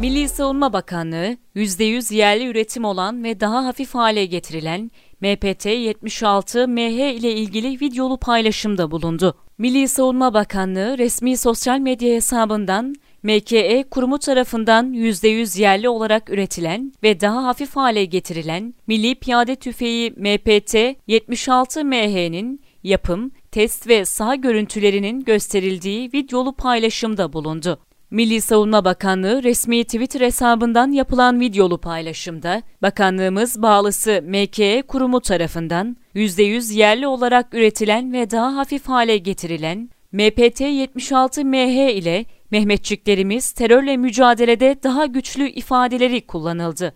Milli Savunma Bakanlığı, %100 yerli üretim olan ve daha hafif hale getirilen MPT-76MH ile ilgili videolu paylaşımda bulundu. Milli Savunma Bakanlığı resmi sosyal medya hesabından MKE kurumu tarafından %100 yerli olarak üretilen ve daha hafif hale getirilen Milli Piyade Tüfeği MPT-76MH'nin yapım, test ve saha görüntülerinin gösterildiği videolu paylaşımda bulundu. Milli Savunma Bakanlığı resmi Twitter hesabından yapılan videolu paylaşımda, bakanlığımız bağlısı MKE kurumu tarafından %100 yerli olarak üretilen ve daha hafif hale getirilen MPT-76MH ile Mehmetçiklerimiz terörle mücadelede daha güçlü ifadeleri kullanıldı.